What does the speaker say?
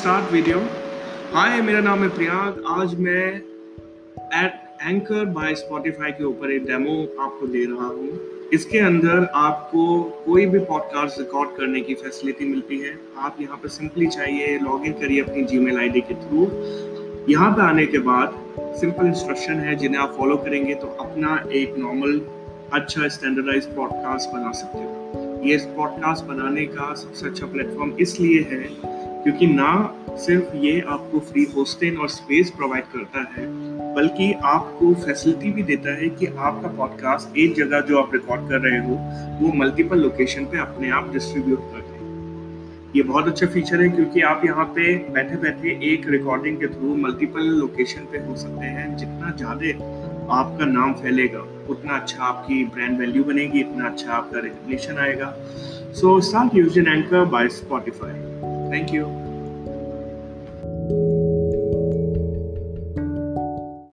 Start video हाय मेरा नाम है प्रयाग। आज मैं एट एंकर बाय स्पॉटिफाई के ऊपर एक डेमो आपको दे रहा हूँ। इसके अंदर आपको कोई भी पॉडकास्ट रिकॉर्ड करने की फैसिलिटी मिलती है। आप यहाँ पर सिंपली चाहिए लॉग इन करिए अपनी जीमेल आईडी के थ्रू यहाँ पे आने के बाद सिंपल इंस्ट्रक्शन है, जिन्हें आप फॉलो करेंगे तो अपना एक नॉर्मल अच्छा स्टैंडर्डाइज पॉडकास्ट बना सकते हो। ये पॉडकास्ट बनाने का सबसे अच्छा प्लेटफॉर्म इसलिए है क्योंकि ना सिर्फ़ ये आपको फ्री होस्टिंग और स्पेस प्रोवाइड करता है, बल्कि आपको फैसिलिटी भी देता है कि आपका पॉडकास्ट एक जगह जो आप रिकॉर्ड कर रहे हो, वो मल्टीपल लोकेशन पे अपने आप डिस्ट्रीब्यूट कर दे। ये बहुत अच्छा फीचर है क्योंकि आप यहाँ पे बैठे बैठे एक रिकॉर्डिंग के थ्रू मल्टीपल लोकेशन पे हो सकते हैं। जितना ज़्यादा आपका नाम फैलेगा, उतना अच्छा आपकी ब्रांड वैल्यू बनेगी, इतना अच्छा आपका रिकग्निशन आएगा। So start using Anchor by Spotify Thank you.